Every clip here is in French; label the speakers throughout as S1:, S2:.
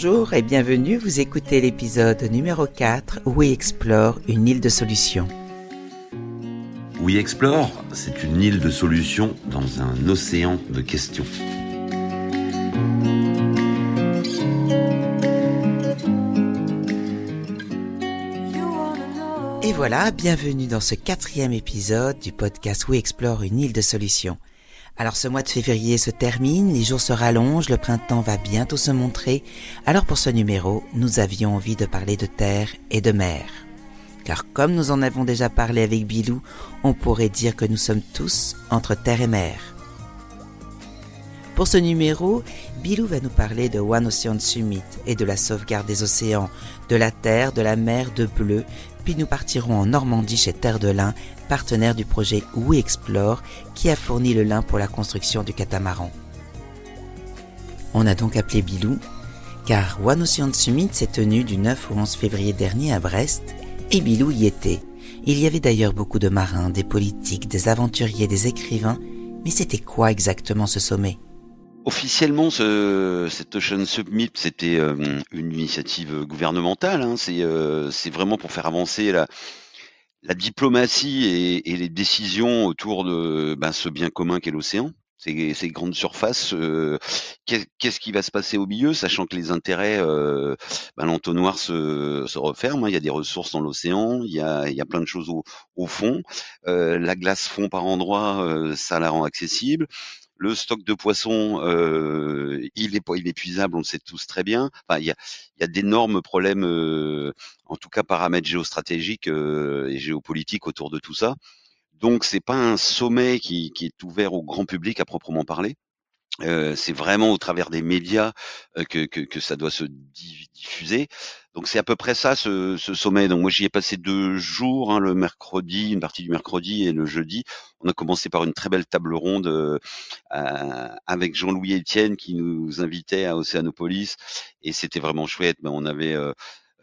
S1: Bonjour et bienvenue, vous écoutez l'épisode numéro 4 où We Explore une île de solutions.
S2: We Explore, c'est une île de solutions dans un océan de questions.
S1: Et voilà, bienvenue dans ce quatrième épisode du podcast We Explore une île de solutions. Alors ce mois de février se termine, les jours se rallongent, le printemps va bientôt se montrer. Alors pour ce numéro, nous avions envie de parler de terre et de mer. Car comme nous en avons déjà parlé avec Bilou, on pourrait dire que nous sommes tous entre terre et mer. Pour ce numéro, Bilou va nous parler de One Ocean Summit et de la sauvegarde des océans, de la terre, de la mer, de bleu, puis nous partirons en Normandie chez Terre de Lin, partenaire du projet We Explore, qui a fourni le lin pour la construction du catamaran. On a donc appelé Bilou, car One Ocean Summit s'est tenu du 9 au 11 février dernier à Brest, et Bilou y était. Il y avait d'ailleurs beaucoup de marins, des politiques, des aventuriers, des écrivains, mais c'était quoi exactement ce sommet?
S2: Officiellement, ce, cet Ocean Summit, c'était euh, une initiative gouvernementale. Hein. Euh, c'est vraiment pour faire avancer la, la diplomatie et, et, les décisions autour de ben, ce bien commun qu'est l'océan. Ces, grandes surfaces, euh, qu'est-ce qui va se passer au milieu, sachant que les intérêts, euh, ben, l'entonnoir se, se referme. Hein. il y a des ressources dans l'océan, il y a, il y a plein de choses au, au fond. Euh, la glace fond par endroits, euh, ça la rend accessible. Le stock de poissons, euh, il est inépuisable, on le sait tous très bien. Enfin, il y a, y a d'énormes problèmes, euh, en tout cas paramètres géostratégiques euh, et géopolitiques autour de tout ça. Donc, c'est pas un sommet qui, qui, est ouvert au grand public à proprement parler. Euh, c'est vraiment au travers des médias euh, que, que, que, ça doit se diffuser. Donc c'est à peu près ça ce, sommet. Donc moi j'y ai passé deux jours, hein, le mercredi, une partie du mercredi et le jeudi. On a commencé par une très belle table ronde euh, avec Jean-Louis Etienne qui nous invitait à Océanopolis et c'était vraiment chouette. Ben, on avait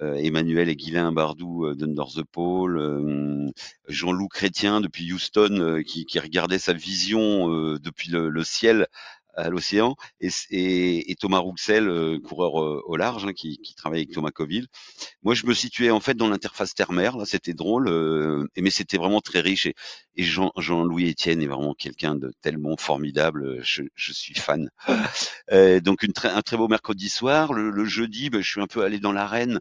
S2: euh, Emmanuel et Guylain Bardou d'Under the Pole, euh, Jean-Loup Chrétien depuis Houston euh, qui, regardait sa vision depuis le, ciel à l'océan, et, et, et, Thomas Rouxel, euh, coureur euh, au large, hein, qui, qui, travaille avec Thomas Coville. Moi, je me situais en fait dans l'interface terre-mer. Là, c'était drôle, euh, mais c'était vraiment très riche. Et, et Jean, Jean-Louis Etienne est vraiment quelqu'un de tellement formidable. Je, je suis fan. donc, une un très beau mercredi soir. Le, le jeudi, ben, je suis un peu allé dans l'arène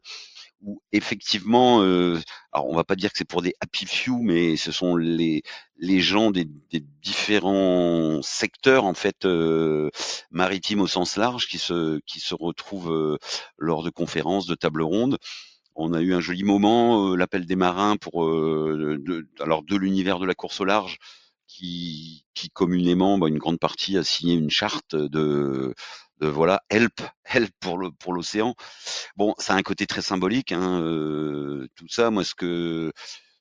S2: où effectivement, euh, alors on va pas dire que c'est pour des happy few, mais ce sont les les gens des, des différents secteurs en fait euh, maritimes au sens large qui se qui se retrouvent euh, lors de conférences, de tables rondes. On a eu un joli moment, euh, l'appel des marins pour euh, de, alors de l'univers de la course au large. Qui, qui communément, bah, une grande partie a signé une charte de de voilà help help pour le pour l'océan. Bon ça a un côté très symbolique hein, euh, tout ça. Moi ce que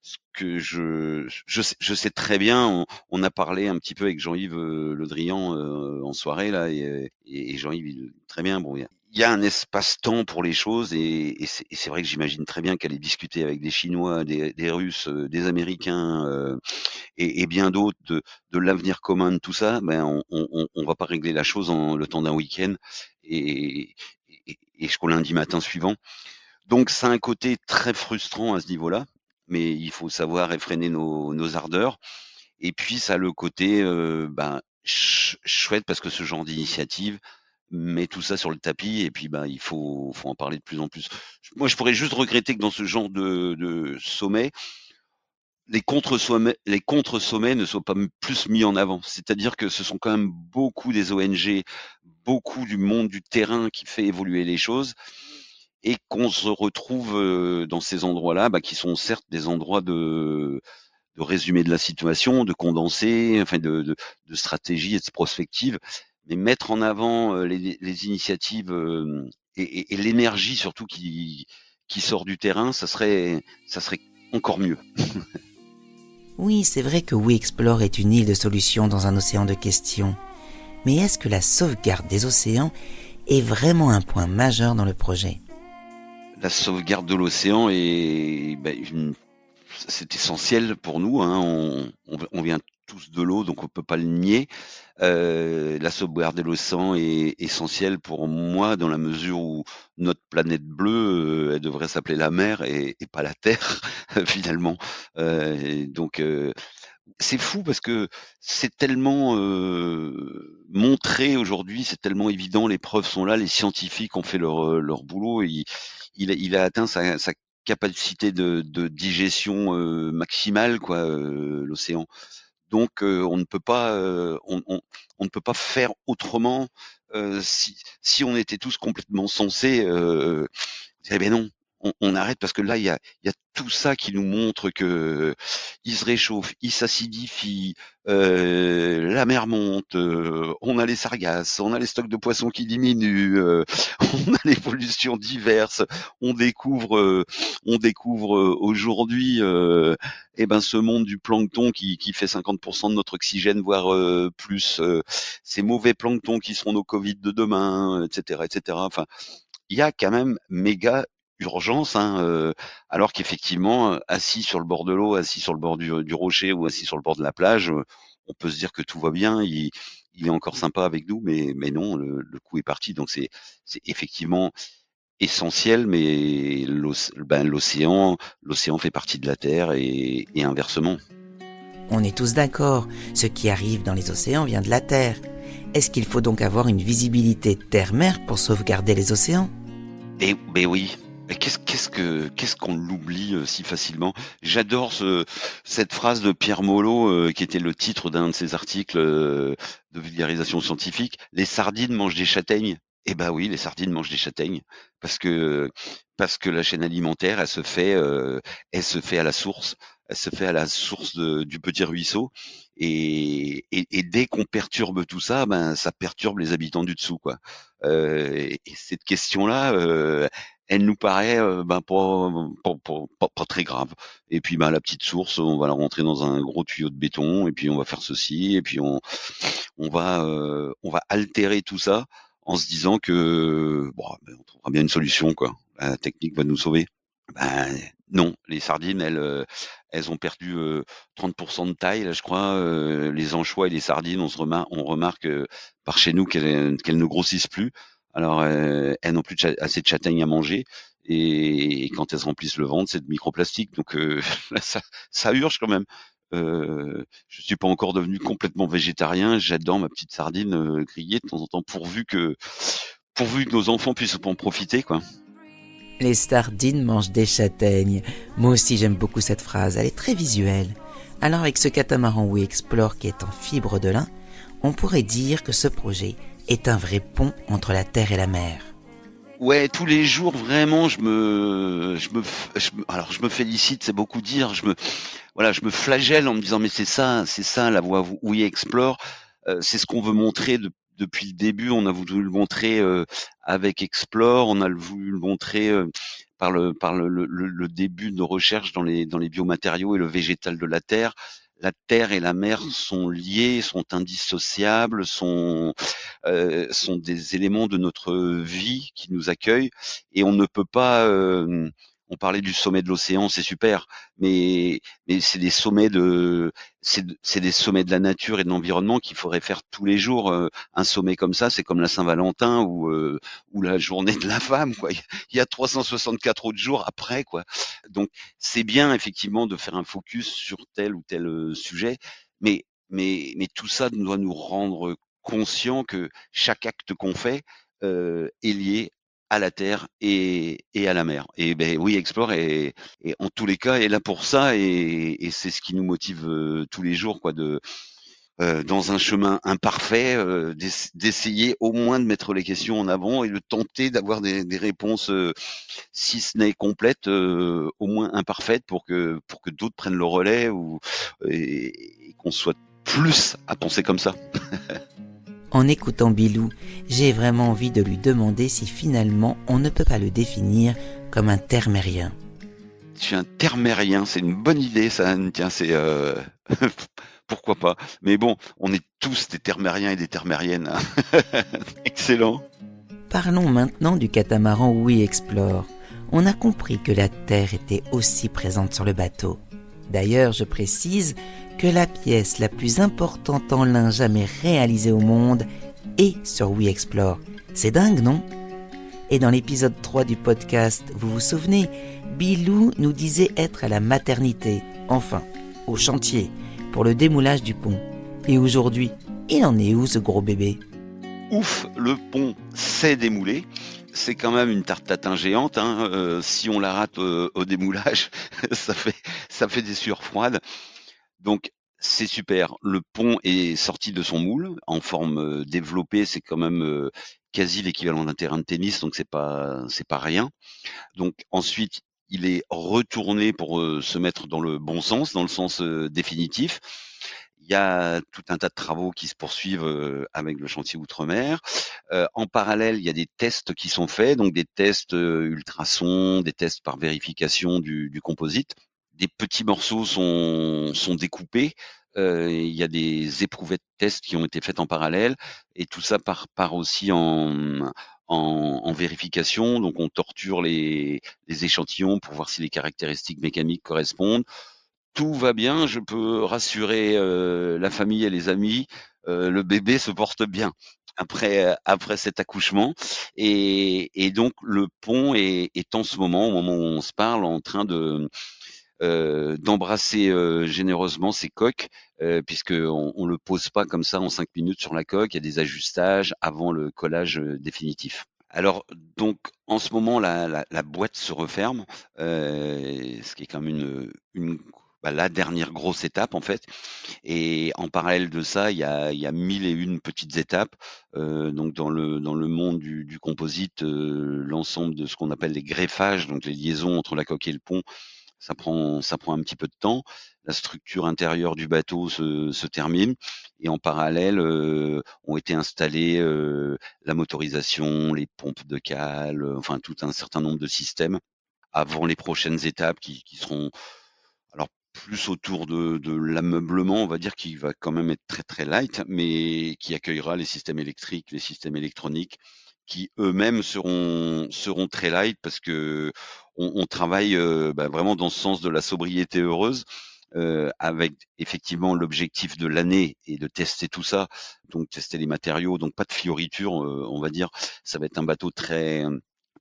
S2: ce que je je sais, très bien on, on, a parlé un petit peu avec Jean-Yves Le Drian euh, en soirée là et, et Jean-Yves très bien. Bon il y a un espace-temps pour les choses et, et c'est vrai que j'imagine très bien qu'aller discuter avec des Chinois, des, des Russes, euh, des Américains euh, et, et, bien d'autres de, de l'avenir commun de tout ça, ben on, on, on, va pas régler la chose en le temps d'un week-end et, et, et jusqu'au lundi matin suivant. Donc c'est un côté très frustrant à ce niveau-là, mais il faut savoir réfréner nos, nos ardeurs. Et puis ça a le côté euh, ben, ch chouette parce que ce genre d'initiative met tout ça sur le tapis et puis bah il faut, faut en parler de plus en plus. Moi je pourrais juste regretter que dans ce genre de, de sommet, les contre-sommets ne soient pas plus mis en avant. C'est-à-dire que ce sont quand même beaucoup des ONG, beaucoup du monde du terrain qui fait évoluer les choses et qu'on se retrouve dans ces endroits-là, bah, qui sont certes des endroits de, résumé de la situation, de condensé, enfin de, stratégie et de prospective, mais mettre en avant les, les initiatives et, et, l'énergie surtout qui, sort du terrain, ça serait encore mieux.
S1: oui, c'est vrai que We Explore est une île de solutions dans un océan de questions. Mais est-ce que la sauvegarde des océans est vraiment un point majeur dans le projet?
S2: La sauvegarde de l'océan est, ben, c'est essentiel pour nous. Hein. On, vient tous de l'eau, donc on peut pas le nier. Euh, la sauvegarde de l'océan est essentielle pour moi dans la mesure où notre planète bleue, euh, elle devrait s'appeler la mer et, pas la Terre finalement. Euh, donc c'est fou parce que c'est tellement montré aujourd'hui, c'est tellement évident, les preuves sont là, les scientifiques ont fait leur, leur boulot, et il, a, atteint sa, sa capacité de, de digestion maximale, quoi, l'océan. Donc on ne peut pas, on, on, ne peut pas faire autrement si, si on était tous complètement sensés. eh ben non, on, arrête parce que là, il y a, tout ça qui nous montre que il se réchauffe, il s'acidifie, euh, la mer monte, euh, on a les sargasses, on a les stocks de poissons qui diminuent, euh, on a les pollutions diverses, on découvre, on découvre aujourd'hui, eh ben ce monde du plancton qui, qui fait 50% de notre oxygène, voire plus, ces mauvais planctons qui seront nos Covid de demain, etc., etc. Enfin, il y a quand même méga urgence, hein, euh, alors qu'effectivement, assis sur le bord de l'eau, assis sur le bord du, rocher ou assis sur le bord de la plage, euh, on peut se dire que tout va bien, il, est encore sympa avec nous, mais, mais non, le, coup est parti. Donc c'est effectivement essentiel, mais ben, l'océan l'océan fait partie de la Terre et, et inversement.
S1: On est tous d'accord, ce qui arrive dans les océans vient de la Terre. Est-ce qu'il faut donc avoir une visibilité terre-mer pour sauvegarder les océans?
S2: Eh ben oui, qu'est-ce que qu'est-ce qu'on l'oublie euh, si facilement? J'adore cette phrase de Pierre Molot euh, qui était le titre d'un de ses articles euh, de vulgarisation scientifique. Les sardines mangent des châtaignes. Eh ben oui, les sardines mangent des châtaignes parce que parce que la chaîne alimentaire, elle se fait elle se fait à la source, elle se fait à la source du petit ruisseau et, et, dès qu'on perturbe tout ça, ben ça perturbe les habitants du dessous quoi. et, cette question là, elle nous paraît euh, ben, pas, pas, très grave. Et puis ben, la petite source, on va la rentrer dans un gros tuyau de béton, et puis on va faire ceci, et puis on, on va euh, on va altérer tout ça en se disant que bon, ben, on trouvera bien une solution quoi. La technique va nous sauver. Ben, non, les sardines, elles, euh, elles ont perdu 30% de taille, là, je crois. les anchois et les sardines, on se remarque, on remarque par chez nous qu'elles ne grossissent plus. Alors, euh, elles n'ont plus assez de châtaignes à manger. Et, quand elles remplissent le ventre, c'est de microplastique. Donc euh, ça, ça, urge quand même. Euh, je suis pas encore devenu complètement végétarien. J'adore ma petite sardine euh, grillée de temps en temps, pourvu que, pourvu que nos enfants puissent en profiter, quoi.
S1: Les sardines mangent des châtaignes. Moi aussi, j'aime beaucoup cette phrase. Elle est très visuelle. Alors, avec ce catamaran We Explore qui est en fibre de lin, on pourrait dire que ce projet est un vrai pont entre la terre et la mer.
S2: Ouais, tous les jours vraiment, je me, je me, alors je me félicite, c'est beaucoup dire. Je me, voilà, je me flagelle en me disant mais c'est ça, c'est ça la voie où il explore. Euh, c'est ce qu'on veut montrer depuis le début. On a voulu le montrer euh, avec Explore, on a voulu le montrer euh, par le par le, début de nos recherches dans les dans les biomatériaux et le végétal de la terre la terre et la mer sont liées, sont indissociables, sont euh, sont des éléments de notre vie qui nous accueillent et on ne peut pas euh, on parlait du sommet de l'océan, c'est super, mais mais c'est des sommets de c'est des sommets de la nature et de l'environnement qu'il faudrait faire tous les jours. Euh, un sommet comme ça, c'est comme la Saint-Valentin ou euh, ou la journée de la femme, quoi. Il y a 364 autres jours après, quoi. Donc c'est bien effectivement de faire un focus sur tel ou tel euh, sujet, mais mais mais tout ça doit nous rendre conscients que chaque acte qu'on fait est lié à la terre et, à la mer. Et ben oui, Explore est, en tous les cas est là pour ça et, c'est ce qui nous motive euh, tous les jours, quoi, de euh, dans un chemin imparfait, euh, d'essayer au moins de mettre les questions en avant et de tenter d'avoir des, réponses, si ce n'est complètes, au moins imparfaites, pour que pour que d'autres prennent le relais ou et qu'on soit plus à penser comme ça.
S1: En écoutant Bilou, j'ai vraiment envie de lui demander si finalement on ne peut pas le définir comme un termérien.
S2: Je suis un termérien, c'est une bonne idée ça, tiens, c'est... Euh... Pourquoi pas Mais bon, on est tous des termériens et des termériennes. Hein. Excellent.
S1: Parlons maintenant du catamaran We Explore. On a compris que la Terre était aussi présente sur le bateau. D'ailleurs, je précise que la pièce la plus importante en lin jamais réalisée au monde est sur We Explore. C'est dingue, non? Et dans l'épisode 3 du podcast, vous vous souvenez, Bilou nous disait être à la maternité, enfin, au chantier, pour le démoulage du pont. Et aujourd'hui, il en est où ce gros bébé?
S2: Ouf, le pont s'est démoulé c'est quand même une tarte tatin géante. Hein. Euh, si on la rate au, démoulage, ça fait ça fait des sueurs froides. Donc c'est super. Le pont est sorti de son moule en forme euh, développée. C'est quand même euh, quasi l'équivalent d'un terrain de tennis, donc c'est pas c'est pas rien. Donc ensuite il est retourné pour se mettre dans le bon sens, dans le sens définitif. Il y a tout un tas de travaux qui se poursuivent euh, avec le chantier Outre-mer. Euh, en parallèle, il y a des tests qui sont faits, donc des tests euh, ultrasons, des tests par vérification du, du composite. Des petits morceaux sont, sont découpés. il y a des éprouvettes tests qui ont été faites en parallèle, et tout ça part, part aussi en, en, en, vérification. Donc on torture les, les échantillons pour voir si les caractéristiques mécaniques correspondent tout va bien, je peux rassurer euh, la famille et les amis, euh, le bébé se porte bien après euh, après cet accouchement. Et, et donc le pont est, est, en ce moment au moment où on se parle en train de d'embrasser généreusement ses coques puisque on, on, le pose pas comme ça en cinq minutes sur la coque. Il y a des ajustages avant le collage définitif. Alors donc en ce moment la, la, la boîte se referme ce qui est quand même une, une bah, la dernière grosse étape en fait. Et en parallèle de ça, il y a, il y a mille et une petites étapes. Euh, donc dans le dans le monde du, composite, euh, l'ensemble de ce qu'on appelle les greffages, donc les liaisons entre la coque et le pont, ça prend ça prend un petit peu de temps. La structure intérieure du bateau se, termine et en parallèle euh, ont été installés euh, la motorisation, les pompes de cale, enfin tout un certain nombre de systèmes avant les prochaines étapes qui, seront plus autour de, de l'ameublement, on va dire, qui va quand même être très très light, mais qui accueillera les systèmes électriques, les systèmes électroniques, qui eux-mêmes seront seront très light parce que on, travaille euh, bah, vraiment dans ce sens de la sobriété heureuse. Euh, avec effectivement l'objectif de l'année et de tester tout ça, donc tester les matériaux, donc pas de fioritures, euh, on va dire, ça va être un bateau très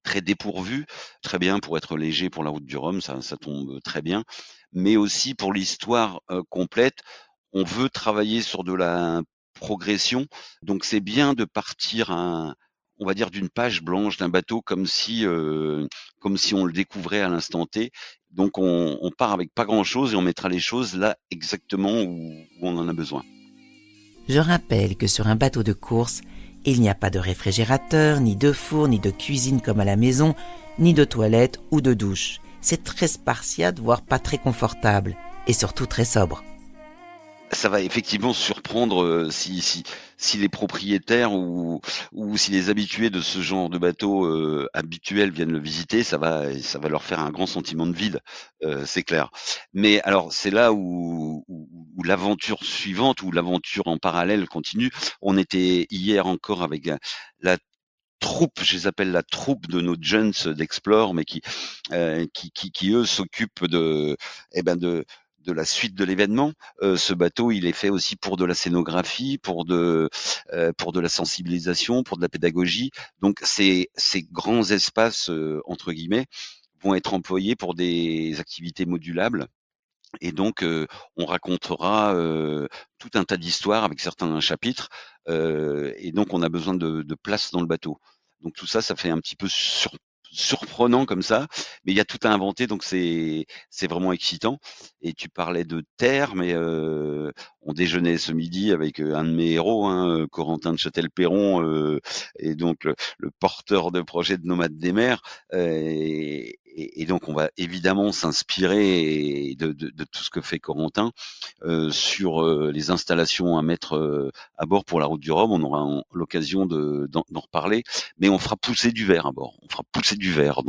S2: très dépourvu, très bien pour être léger pour la route du Rhum, ça, tombe très bien, mais aussi pour l'histoire euh, complète, on veut travailler sur de la progression, donc c'est bien de partir on va dire d'une page blanche d'un bateau comme si euh, comme si on le découvrait à l'instant T. Donc on, part avec pas grand chose et on mettra les choses là exactement où on en a besoin.
S1: Je rappelle que sur un bateau de course, il n'y a pas de réfrigérateur, ni de four, ni de cuisine comme à la maison, ni de toilette ou de douche. C'est très spartiate, voire pas très confortable, et surtout très sobre
S2: ça va effectivement surprendre euh, si, si, si les propriétaires ou, ou si les habitués de ce genre de bateau euh, habituel viennent le visiter, ça va, ça va leur faire un grand sentiment de vide, euh, c'est clair. Mais alors c'est là où, où, où l'aventure suivante, ou l'aventure en parallèle continue. On était hier encore avec la, la troupe, je les appelle la troupe de nos jeunes d'Explore, mais qui, euh, qui, qui, qui, eux s'occupent de, eh ben de, de la suite de l'événement. Euh, ce bateau, il est fait aussi pour de la scénographie, pour de euh, pour de la sensibilisation, pour de la pédagogie. Donc ces ces grands espaces euh, entre guillemets vont être employés pour des activités modulables. Et donc, euh, on racontera tout un tas d'histoires avec certains chapitres. et donc, on a besoin de, de, place dans le bateau. Donc tout ça, ça fait un petit peu sur, surprenant comme ça, mais il y a tout à inventer, donc c'est c'est vraiment excitant. Et tu parlais de terre, mais euh, on déjeunait ce midi avec euh, un de mes héros, hein, Corentin de Châtel-Perron, euh, et donc le, le, porteur de projet de Nomades des mers. Et, et, donc on va évidemment s'inspirer de, tout ce que fait Corentin euh, sur euh, les installations à mettre euh, à bord pour la route du Rhum. On aura l'occasion d'en reparler, mais on fera pousser du verre à bord. On fera pousser du verre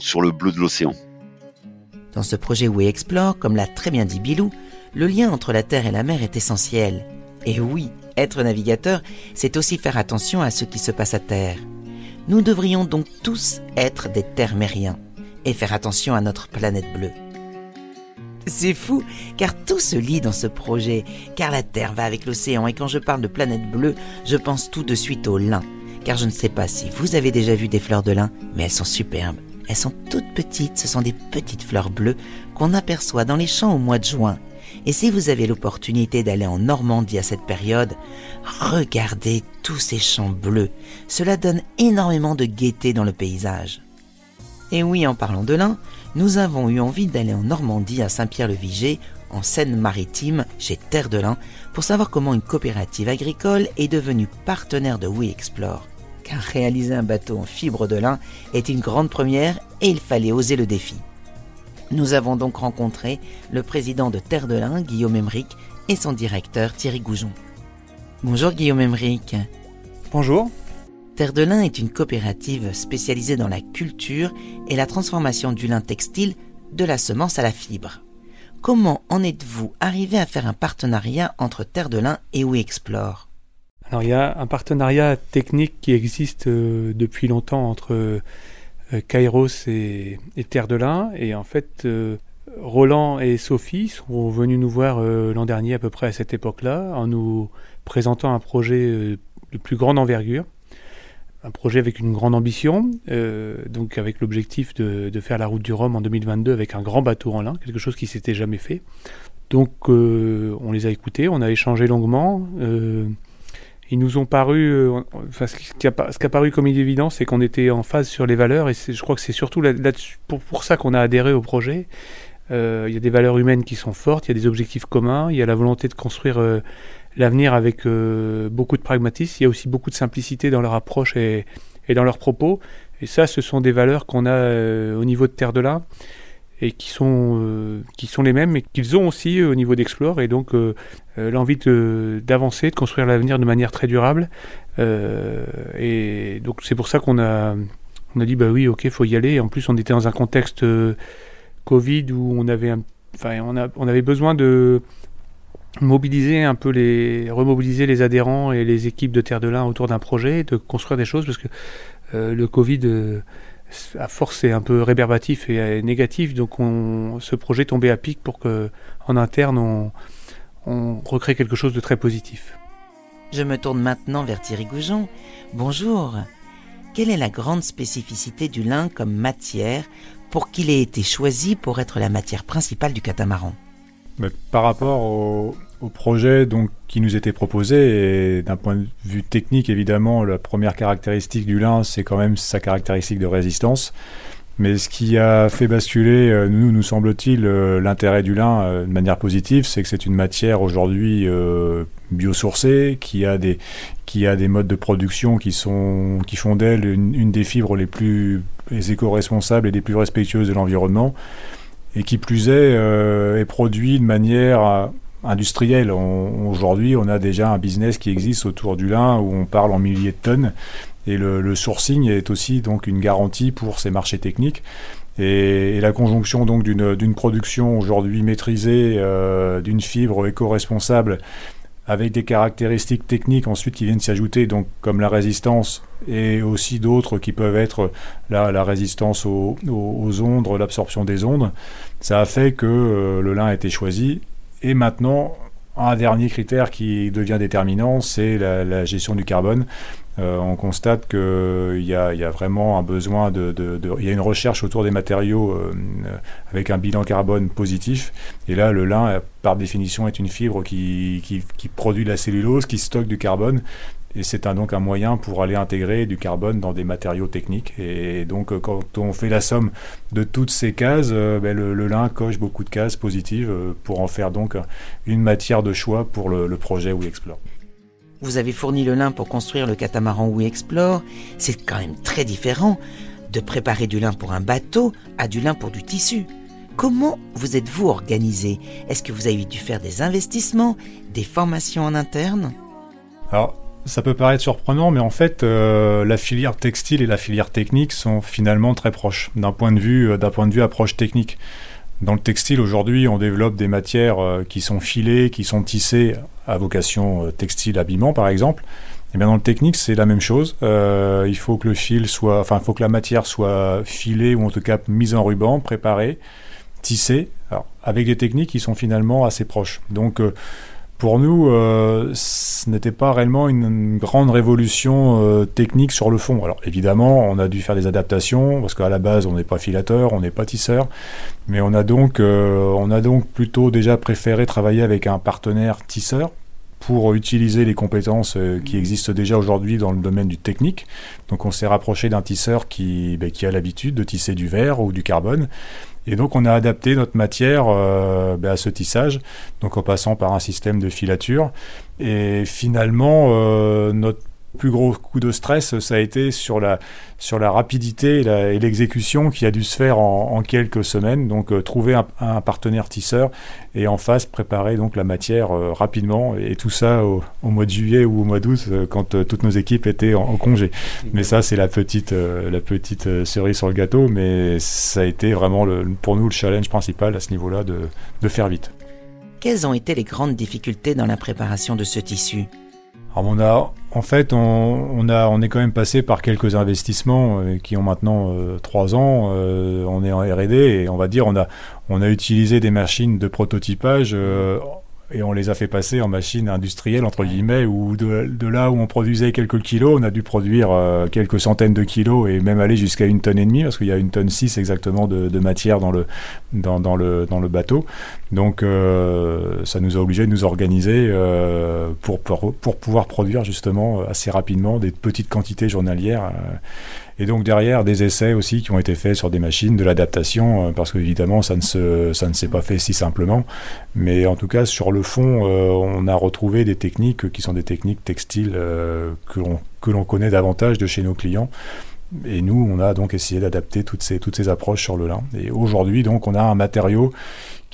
S2: sur le bleu de l'océan.
S1: Dans ce projet We Explore, comme l'a très bien dit Bilou, le lien entre la terre et la mer est essentiel. Et oui, être navigateur, c'est aussi faire attention à ce qui se passe à terre. Nous devrions donc tous être des termériens et faire attention à notre planète bleue. C'est fou, car tout se lit dans ce projet, car la Terre va avec l'océan, et quand je parle de planète bleue, je pense tout de suite au lin, car je ne sais pas si vous avez déjà vu des fleurs de lin, mais elles sont superbes. Elles sont toutes petites, ce sont des petites fleurs bleues qu'on aperçoit dans les champs au mois de juin. Et si vous avez l'opportunité d'aller en Normandie à cette période, regardez tous ces champs bleus. Cela donne énormément de gaieté dans le paysage. Et oui, en parlant de lin, nous avons eu envie d'aller en Normandie à Saint-Pierre-le-Viger, en Seine-Maritime, chez Terre de Lin, pour savoir comment une coopérative agricole est devenue partenaire de We Explore. Car réaliser un bateau en fibre de lin est une grande première et il fallait oser le défi. Nous avons donc rencontré le président de Terre de Lin, Guillaume Emeric, et son directeur Thierry Goujon. Bonjour Guillaume Emeric.
S3: Bonjour.
S1: Terre de Lin est une coopérative spécialisée dans la culture et la transformation du lin textile de la semence à la fibre. Comment en êtes-vous arrivé à faire un partenariat entre Terre de Lin et We Explore
S3: Alors il y a un partenariat technique qui existe euh, depuis longtemps entre Kairos et, Terre de Lin et en fait euh, Roland et Sophie sont venus nous voir l'an dernier à peu près à cette époque-là en nous présentant un projet de plus grande envergure un projet avec une grande ambition, euh, donc avec l'objectif de, faire la route du Rhum en 2022 avec un grand bateau en lin, quelque chose qui s'était jamais fait. Donc euh, on les a écoutés, on a échangé longuement. Euh, ils nous ont paru, enfin, ce, qui a, a paru comme évident, c'est qu'on était en phase sur les valeurs, et je crois que c'est surtout pour, ça qu'on a adhéré au projet. Il y a des valeurs humaines qui sont fortes, il y a des objectifs communs, il y a la volonté de construire l'avenir avec euh, beaucoup de pragmatisme. Il y a aussi beaucoup de simplicité dans leur approche et, dans leurs propos. Et ça, ce sont des valeurs qu'on a euh, au niveau de Terre de l'Ain et qui sont, euh, qui sont les mêmes, mais qu'ils ont aussi au niveau d'Explore. Et donc, l'envie d'avancer, de, construire l'avenir de manière très durable. et donc, c'est pour ça qu'on a, on a dit, bah oui, ok, faut y aller. En plus, on était dans un contexte Covid où on avait, enfin, on, a, on avait besoin de mobiliser un peu les remobiliser les adhérents et les équipes de Terre de Lin autour d'un projet, de construire des choses parce que euh, le Covid euh, à force est un peu réverbatif et négatif, donc on, ce projet tombait à pic pour que en interne on, on recrée quelque chose de très positif.
S1: Je me tourne maintenant vers Thierry Goujon. Bonjour. Quelle est la grande spécificité du lin comme matière pour qu'il ait été choisi pour être la matière principale du catamaran?
S4: Par rapport au, projet donc, qui nous était proposé, et d'un point de vue technique, évidemment, la première caractéristique du lin, c'est quand même sa caractéristique de résistance. Mais ce qui a fait basculer, euh, nous, nous semble-t-il, euh, l'intérêt du lin euh, de manière positive, c'est que c'est une matière aujourd'hui biosourcée, qui a, des, qui a des modes de production qui, sont, qui font d'elle une, des fibres les plus éco-responsables et les plus respectueuses de l'environnement et qui plus est, est produit de manière industrielle. Aujourd'hui, on a déjà un business qui existe autour du lin où on parle en milliers de tonnes et le, sourcing est aussi donc une garantie pour ces marchés techniques. Et, la conjonction donc d'une production aujourd'hui maîtrisée, euh, d'une fibre éco-responsable avec des caractéristiques techniques ensuite qui viennent s'y ajouter, donc comme la résistance et aussi d'autres qui peuvent être la, la résistance aux, aux, ondes, l'absorption des ondes. Ça a fait que euh, le lin a été choisi. Et maintenant, un dernier critère qui devient déterminant, c'est la, gestion du carbone. Euh, on constate qu'il y, a vraiment un besoin de, Il y a une recherche autour des matériaux euh, avec un bilan carbone positif. Et là, le lin, par définition, est une fibre qui produit de la cellulose, qui stocke du carbone. Et c'est donc un moyen pour aller intégrer du carbone dans des matériaux techniques. Et donc, euh, quand on fait la somme de toutes ces cases, euh, ben, le, lin coche beaucoup de cases positives euh, pour en faire donc une matière de choix pour le, projet We Explore.
S1: Vous avez fourni le lin pour construire le catamaran We Explore. C'est quand même très différent de préparer du lin pour un bateau à du lin pour du tissu. Comment vous êtes-vous organisé? Est-ce que vous avez dû faire des investissements, des formations en interne?
S4: Alors, ça peut paraître surprenant, mais en fait, euh, la filière textile et la filière technique sont finalement très proches d'un point de vue, euh, d'un point de vue approche technique. Dans le textile aujourd'hui, on développe des matières euh, qui sont filées, qui sont tissées à vocation textile, habillement par exemple. Et bien dans le technique, c'est la même chose. il faut que le fil soit, enfin, il faut que la matière soit filée ou en tout cas mise en ruban, préparée, tissée Alors, avec des techniques qui sont finalement assez proches. Donc, pour nous, euh, ce n'était pas réellement une, grande révolution euh, technique sur le fond. Alors évidemment, on a dû faire des adaptations parce qu'à la base, on n'est pas filateur, on n'est pas tisseur, mais on a donc, euh, on a donc plutôt déjà préféré travailler avec un partenaire tisseur pour utiliser les compétences qui existent déjà aujourd'hui dans le domaine du technique. Donc on s'est rapproché d'un tisseur qui, ben, qui a l'habitude de tisser du verre ou du carbone et donc on a adapté notre matière euh, ben, à ce tissage, donc en passant par un système de filature. Et finalement, euh, notre plus gros coup de stress, ça a été sur la, sur la rapidité et l'exécution qui a dû se faire en, quelques semaines. Donc euh, trouver un, partenaire tisseur et en face préparer donc la matière euh, rapidement et tout ça au, mois de juillet ou au mois d'août euh, quand toutes nos équipes étaient en, congé. Mais ça c'est la petite, la petite cerise sur le gâteau, mais ça a été vraiment le, pour nous le challenge principal à ce niveau-là de, de faire vite.
S1: Quelles ont été les grandes difficultés dans la préparation de ce tissu?
S4: Alors on a, en fait, on, a, on est quand même passé par quelques investissements euh, qui ont maintenant euh, trois ans. Euh, on est en R&D et on va dire on a, on a utilisé des machines de prototypage et on les a fait passer en machine industrielle, entre guillemets, où de, là où on produisait quelques kilos, on a dû produire euh, quelques centaines de kilos et même aller jusqu'à une tonne et demie, parce qu'il y a une tonne 6 exactement de, matière dans le, dans, dans, le, dans le bateau. Donc euh, ça nous a obligé de nous organiser euh, pour, pour, pour, pouvoir produire justement assez rapidement des petites quantités journalières. Et donc derrière, des essais aussi qui ont été faits sur des machines, de l'adaptation, euh, parce qu'évidemment, ça ne se, ça ne s'est pas fait si simplement. Mais en tout cas, sur le fond, euh, on a retrouvé des techniques qui sont des techniques textiles euh, que que l'on connaît davantage de chez nos clients. Et nous, on a donc essayé d'adapter toutes ces, toutes ces approches sur le lin. Et aujourd'hui, donc, on a un matériau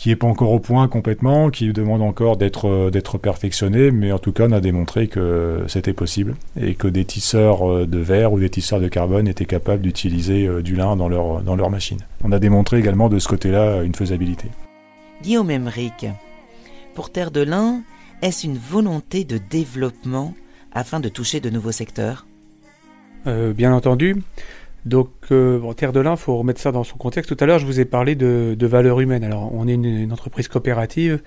S4: qui n'est pas encore au point complètement, qui demande encore d'être euh, d'être perfectionné, mais en tout cas on a démontré que c'était possible et que des tisseurs euh, de verre ou des tisseurs de carbone étaient capables d'utiliser euh, du lin dans leur, dans leur machine. On a démontré également de ce côté-là une faisabilité.
S1: Guillaume Emmerich, pour Terre de Lin, est-ce une volonté de développement afin de toucher de nouveaux secteurs?
S3: Bien entendu. Donc, euh, en Terre de l'Ain, il faut remettre ça dans son contexte. Tout à l'heure, je vous ai parlé de, de valeur humaine. Alors, on est une, entreprise coopérative,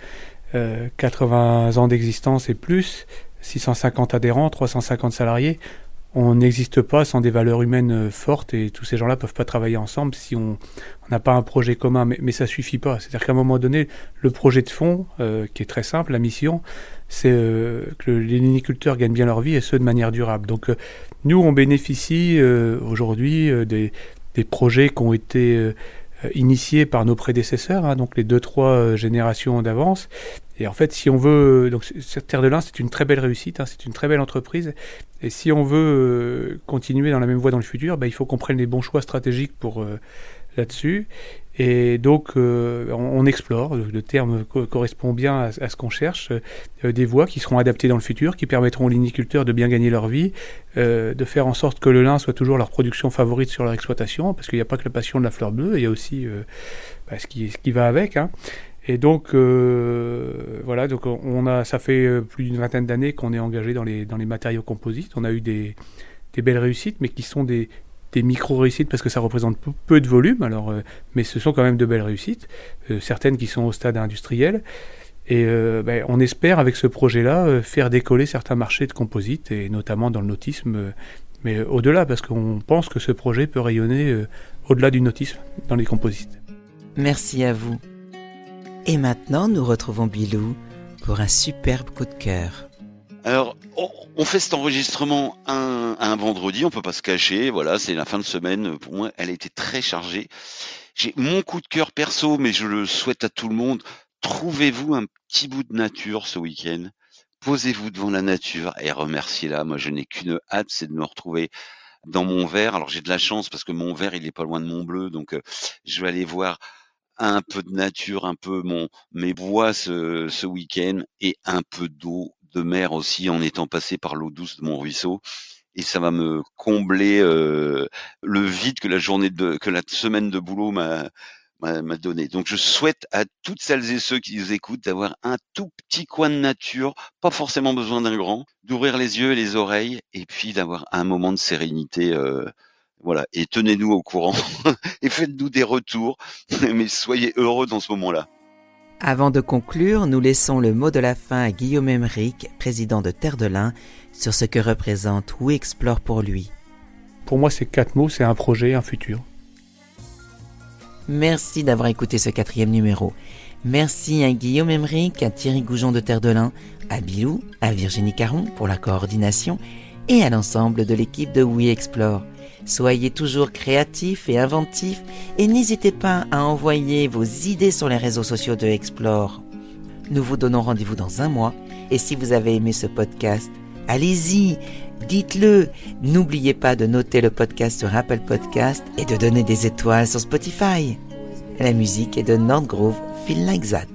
S3: 80 euh, ans d'existence et plus, 650 adhérents, 350 salariés. On n'existe pas sans des valeurs humaines euh, fortes et tous ces gens-là peuvent pas travailler ensemble si on n'a pas un projet commun. Mais, mais ça suffit pas. C'est-à-dire qu'à un moment donné, le projet de fond, qui est très simple, la mission, c'est que les liniculteurs gagnent bien leur vie et ce de manière durable. Donc nous, on bénéficie euh, aujourd'hui euh, des, projets qui ont été euh, initiés par nos prédécesseurs, hein, donc les deux, trois générations d'avance. Et en fait, si on veut, donc cette Terre de l'Ain, c'est une très belle réussite, hein, c'est une très belle entreprise. Et si on veut continuer dans la même voie dans le futur, bah, il faut qu'on prenne les bons choix stratégiques pour là-dessus. Et donc, euh, on, explore, le, terme correspond bien à, ce qu'on cherche, euh, des voies qui seront adaptées dans le futur, qui permettront aux liniculteurs de bien gagner leur vie, euh, de faire en sorte que le lin soit toujours leur production favorite sur leur exploitation, parce qu'il n'y a pas que la passion de la fleur bleue, il y a aussi bah, ce, qui, ce, qui, va avec. Hein. Et donc, voilà, donc on a, ça fait plus d'une vingtaine d'années qu'on est engagé dans les, dans les matériaux composites. On a eu des, des belles réussites, mais qui sont des, des micro-réussites parce que ça représente peu, de volume, alors, euh, mais ce sont quand même de belles réussites, euh, certaines qui sont au stade industriel. Et euh, ben, on espère avec ce projet-là faire décoller certains marchés de composites, et notamment dans le nautisme, mais au-delà, parce qu'on pense que ce projet peut rayonner au-delà du nautisme dans les composites.
S1: Merci à vous. Et maintenant, nous retrouvons Bilou pour un superbe coup de cœur.
S2: Alors, on, fait cet enregistrement un, vendredi, on peut pas se cacher. Voilà, c'est la fin de semaine. Pour moi, elle a été très chargée. J'ai mon coup de cœur perso, mais je le souhaite à tout le monde. Trouvez-vous un petit bout de nature ce week-end? Posez-vous devant la nature et remerciez-la. Moi, je n'ai qu'une hâte, c'est de me retrouver dans mon verre. Alors, j'ai de la chance parce que mon verre, il est pas loin de mon bleu, donc euh, je vais aller voir un peu de nature, un peu mon mes bois ce week-end et un peu d'eau de mer aussi en étant passé par l'eau douce de mon ruisseau et ça va me combler euh, le vide que la journée de que la semaine de boulot m'a m'a donné. Donc je souhaite à toutes celles et ceux qui nous écoutent d'avoir un tout petit coin de nature, pas forcément besoin d'un grand, d'ouvrir les yeux et les oreilles et puis d'avoir un moment de sérénité. Euh, voilà, et tenez-nous au courant et faites-nous des retours, mais soyez heureux dans ce moment-là.
S1: Avant de conclure, nous laissons le mot de la fin à Guillaume Emeric, président de Terre de Lin, sur ce que représente We Explore pour lui.
S3: Pour moi, ces quatre mots, c'est un projet, un futur.
S1: Merci d'avoir écouté ce quatrième numéro. Merci à Guillaume Emeric, à Thierry Goujon de Terre de Lin, à Bilou, à Virginie Caron pour la coordination et à l'ensemble de l'équipe de We Explore. Soyez toujours créatifs et inventifs et n'hésitez pas à envoyer vos idées sur les réseaux sociaux de Explore. Nous vous donnons rendez-vous dans un mois et si vous avez aimé ce podcast, allez-y, dites-le. N'oubliez pas de noter le podcast sur Apple Podcast et de donner des étoiles sur Spotify. La musique est de Nordgrove Feel Like That.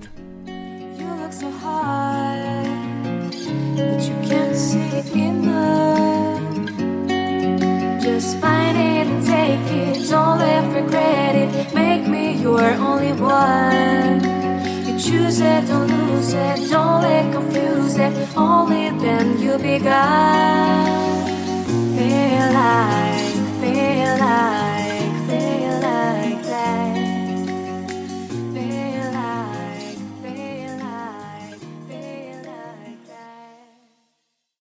S5: don't live regret it. Make me your only one. You choose it, don't lose it, don't let confuse it. Only then you'll be God. alive.